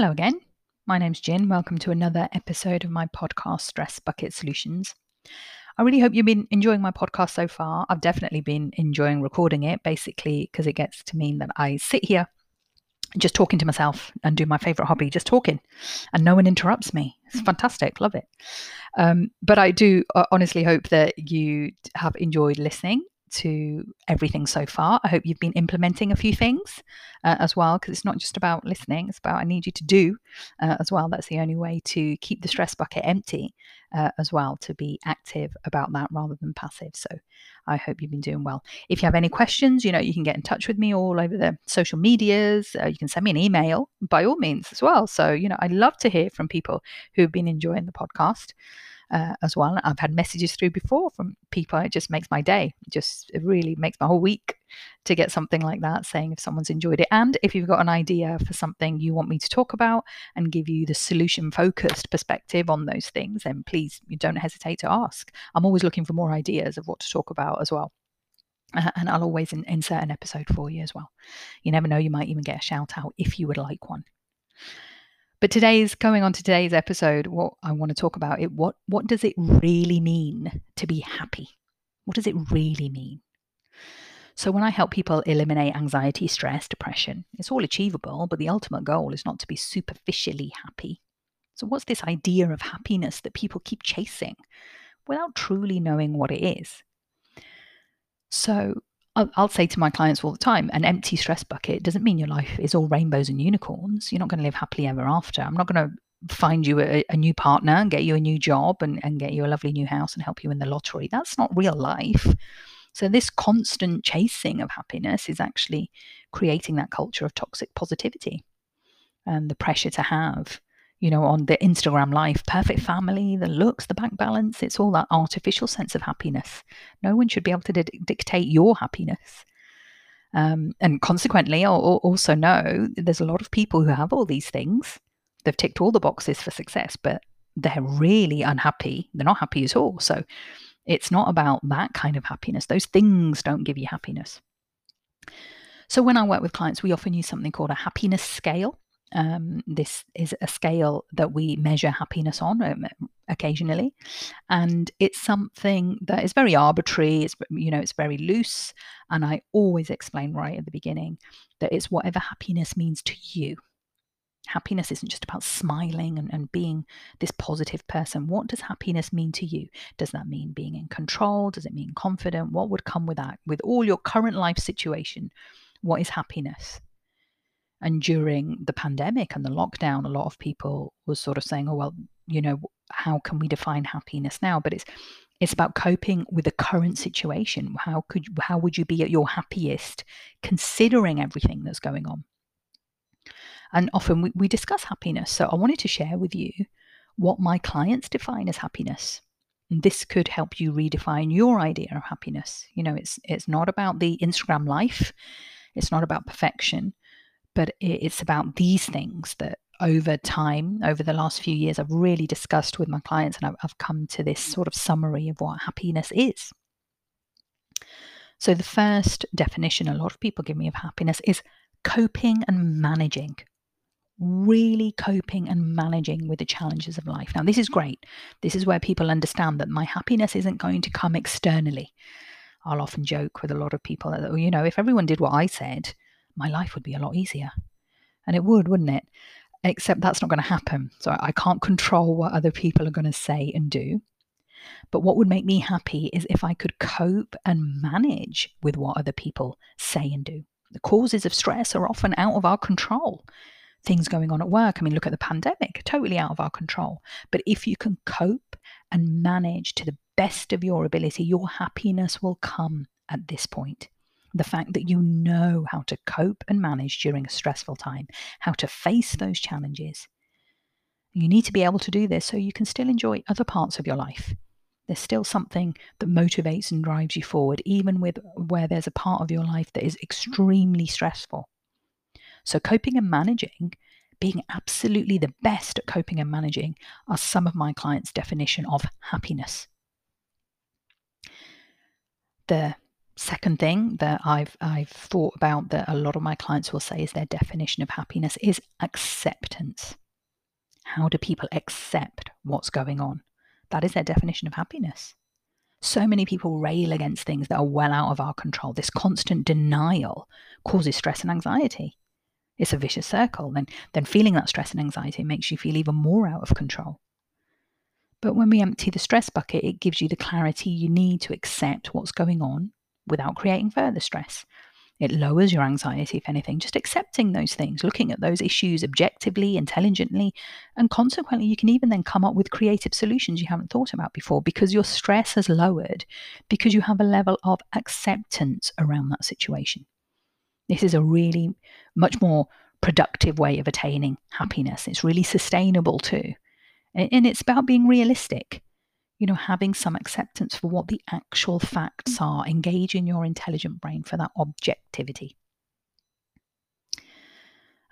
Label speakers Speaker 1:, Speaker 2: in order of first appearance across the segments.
Speaker 1: Hello again. My name's Gin. Welcome to another episode of my podcast, Stress Bucket Solutions. I really hope you've been enjoying my podcast so far. I've definitely been enjoying recording it, basically, because it gets to mean that I sit here just talking to myself and do my favorite hobby, just talking, and no one interrupts me. It's fantastic. Love it. Um, but I do uh, honestly hope that you have enjoyed listening to everything so far. I hope you've been implementing a few things uh, as well, because it's not just about listening, it's about I need you to do uh, as well. That's the only way to keep the stress bucket empty uh, as well, to be active about that rather than passive. So I hope you've been doing well. If you have any questions, you know, you can get in touch with me all over the social medias. Uh, you can send me an email by all means as well. So, you know, I love to hear from people who've been enjoying the podcast uh, as well. I've had messages through before from people. It just makes my day. It just it really makes my whole week to get something like that saying if someone's enjoyed it. And if you've got an idea for something you want me to talk about and give you the solution focused perspective on those things, then please don't hesitate to ask. I'm always looking for more ideas of what to talk about as well. Uh, and I'll always in, insert an episode for you as well. You never know, you might even get a shout out if you would like one. But today's going on to today's episode, what I want to talk about it what what does it really mean to be happy? What does it really mean? So when I help people eliminate anxiety, stress, depression, it's all achievable, but the ultimate goal is not to be superficially happy. So what's this idea of happiness that people keep chasing without truly knowing what it is? So I'll, say to my clients all the time an empty stress bucket doesn't mean your life is all rainbows and unicorns. You're not going to live happily ever after. I'm not going to find you a, a, new partner and get you a new job and, and get you a lovely new house and help you win the lottery. That's not real life. So, this constant chasing of happiness is actually creating that culture of toxic positivity and the pressure to have you know, on the Instagram life, perfect family, the looks, the bank balance, it's all that artificial sense of happiness. No one should be able to di- dictate your happiness. Um, and consequently, I'll also know there's a lot of people who have all these things. They've ticked all the boxes for success, but they're really unhappy. They're not happy at all. So it's not about that kind of happiness. Those things don't give you happiness. So when I work with clients, we often use something called a happiness scale. Um, this is a scale that we measure happiness on um, occasionally, and it's something that is very arbitrary. It's you know it's very loose, and I always explain right at the beginning that it's whatever happiness means to you. Happiness isn't just about smiling and, and being this positive person. What does happiness mean to you? Does that mean being in control? Does it mean confident? What would come with that? With all your current life situation, what is happiness? And during the pandemic and the lockdown, a lot of people was sort of saying, "Oh well, you know, how can we define happiness now?" But it's it's about coping with the current situation. How could how would you be at your happiest considering everything that's going on? And often we, we discuss happiness. So I wanted to share with you what my clients define as happiness. This could help you redefine your idea of happiness. You know, it's it's not about the Instagram life. It's not about perfection but it's about these things that over time, over the last few years, I've really discussed with my clients and I've, come to this sort of summary of what happiness is. So, the first definition a lot of people give me of happiness is coping and managing. Really coping and managing with the challenges of life. Now, this is great. This is where people understand that my happiness isn't going to come externally. I'll often joke with a lot of people that, oh, you know, if everyone did what I said, my life would be a lot easier. And it would, wouldn't it? Except that's not going to happen. So I can't control what other people are going to say and do. But what would make me happy is if I could cope and manage with what other people say and do. The causes of stress are often out of our control. Things going on at work, I mean, look at the pandemic, totally out of our control. But if you can cope and manage to the best of your ability, your happiness will come at this point the fact that you know how to cope and manage during a stressful time, how to face those challenges. You need to be able to do this so you can still enjoy other parts of your life. There's still something that motivates and drives you forward, even with where there's a part of your life that is extremely stressful. So, coping and managing, being absolutely the best at coping and managing, are some of my clients' definition of happiness. The Second thing that I've I've thought about that a lot of my clients will say is their definition of happiness is acceptance. How do people accept what's going on? That is their definition of happiness. So many people rail against things that are well out of our control. This constant denial causes stress and anxiety. It's a vicious circle. Then, then feeling that stress and anxiety makes you feel even more out of control. But when we empty the stress bucket, it gives you the clarity you need to accept what's going on without creating further stress. It lowers your anxiety, if anything, just accepting those things, looking at those issues objectively, intelligently, and consequently, you can even then come up with creative solutions you haven't thought about before because your stress has lowered because you have a level of acceptance around that situation. This is a really much more productive way of attaining happiness. It's really sustainable too. And it's about being realistic you know, having some acceptance for what the actual facts mm. are, engaging your intelligent brain for that objectivity.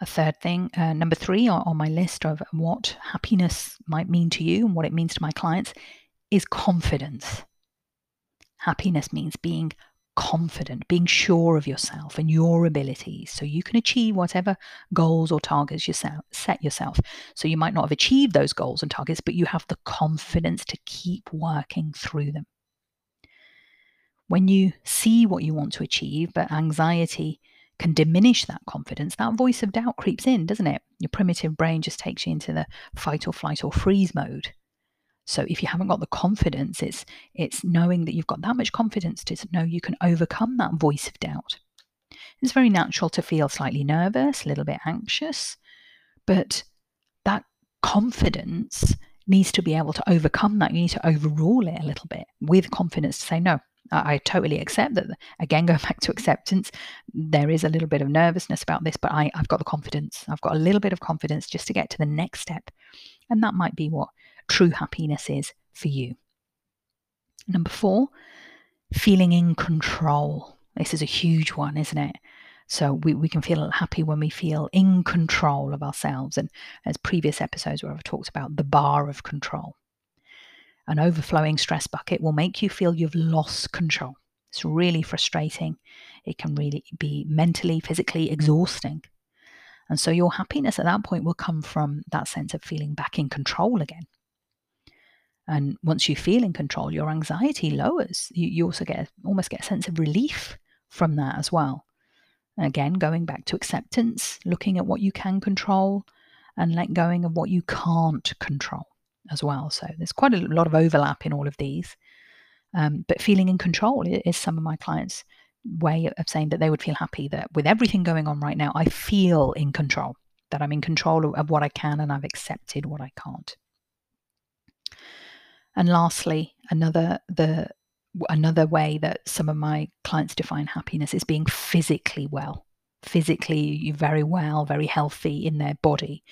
Speaker 1: A third thing, uh, number three on, on my list of what happiness might mean to you and what it means to my clients is confidence. Happiness means being confident, being sure of yourself and your abilities so you can achieve whatever goals or targets you set yourself. So you might not have achieved those goals and targets, but you have the confidence to keep working through them. When you see what you want to achieve, but anxiety can diminish that confidence, that voice of doubt creeps in, doesn't it? Your primitive brain just takes you into the fight or flight or freeze mode. So if you haven't got the confidence, it's it's knowing that you've got that much confidence to know you can overcome that voice of doubt. It's very natural to feel slightly nervous, a little bit anxious, but that confidence needs to be able to overcome that. You need to overrule it a little bit with confidence to say, no, I, totally accept that. Again, going back to acceptance, there is a little bit of nervousness about this, but I, I've got the confidence. I've got a little bit of confidence just to get to the next step. And that might be what true happiness is for you. Number four, feeling in control. This is a huge one, isn't it? So we, we can feel happy when we feel in control of ourselves. And as previous episodes where I've talked about the bar of control. An overflowing stress bucket will make you feel you've lost control. It's really frustrating. It can really be mentally, physically exhausting. And so your happiness at that point will come from that sense of feeling back in control again. And once you feel in control, your anxiety lowers. You, you also get almost get a sense of relief from that as well. Again, going back to acceptance, looking at what you can control and let going of what you can't control as well. So there's quite a lot of overlap in all of these. Um, but feeling in control is some of my clients' way of saying that they would feel happy that with everything going on right now, I feel in control, that I'm in control of, of what I can and I've accepted what I can't. And lastly, another the another way that some of my clients define happiness is being physically well. Physically you very well, very healthy in their body.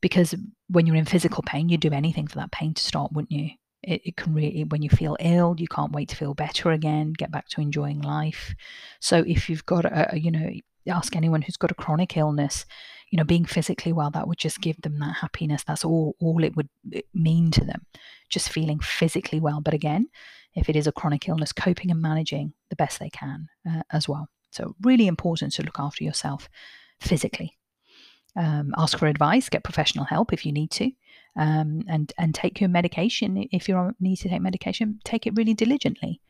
Speaker 1: Because when you're in physical pain, you'd do anything for that pain to stop, wouldn't you? It, it, can really when you feel ill you can't wait to feel better again get back to enjoying life so if you've got a you know ask anyone who's got a chronic illness you know being physically well that would just give them that happiness. That's all all it would mean to them. Just feeling physically well. But again if it is a chronic illness coping and managing the best they can uh, as well. So really important to look after yourself physically. Um, ask for advice get professional help if you need to um, and and take your medication. If you need to take medication take it really diligently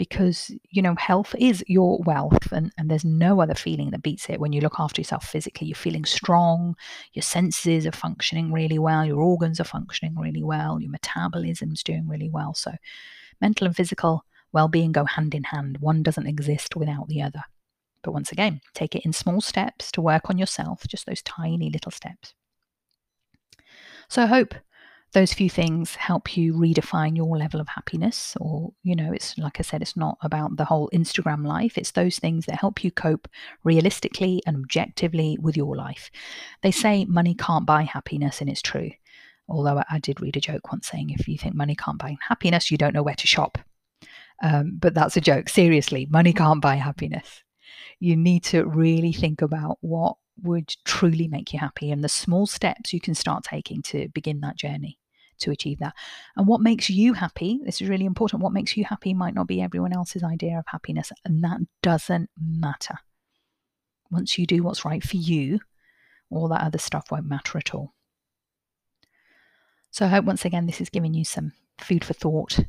Speaker 1: because you know health is your wealth and, and there's no other feeling that beats it. When you look after yourself physically you're feeling strong your senses are functioning really well your organs are functioning really well your metabolism's doing really well. So mental and physical well-being go hand in hand. One doesn't exist without the other. But once again take it in small steps to work on yourself just those tiny little steps. So i hope those few things help you redefine your level of happiness or you know it's like i said it's not about the whole instagram life. It's those things that help you cope realistically and objectively with your life. They say money can't buy happiness and it's true. Although i did read a joke once saying if you think money can't buy happiness you don't know where to shop. Um, but that's a joke. Seriously money can't buy happiness. You need to really think about what would truly make you happy and the small steps you can start taking to begin that journey to achieve that. And what makes you happy, this is really important, what makes you happy might not be everyone else's idea of happiness, and that doesn't matter. Once you do what's right for you, all that other stuff won't matter at all. So I hope once again this has given you some food for thought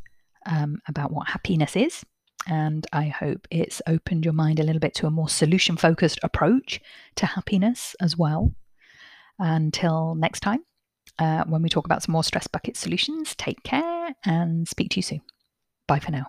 Speaker 1: um, about what happiness is. And I hope it's opened your mind a little bit to a more solution focused approach to happiness as well. Until next time, uh, when we talk about some more stress bucket solutions, take care and speak to you soon. Bye for now.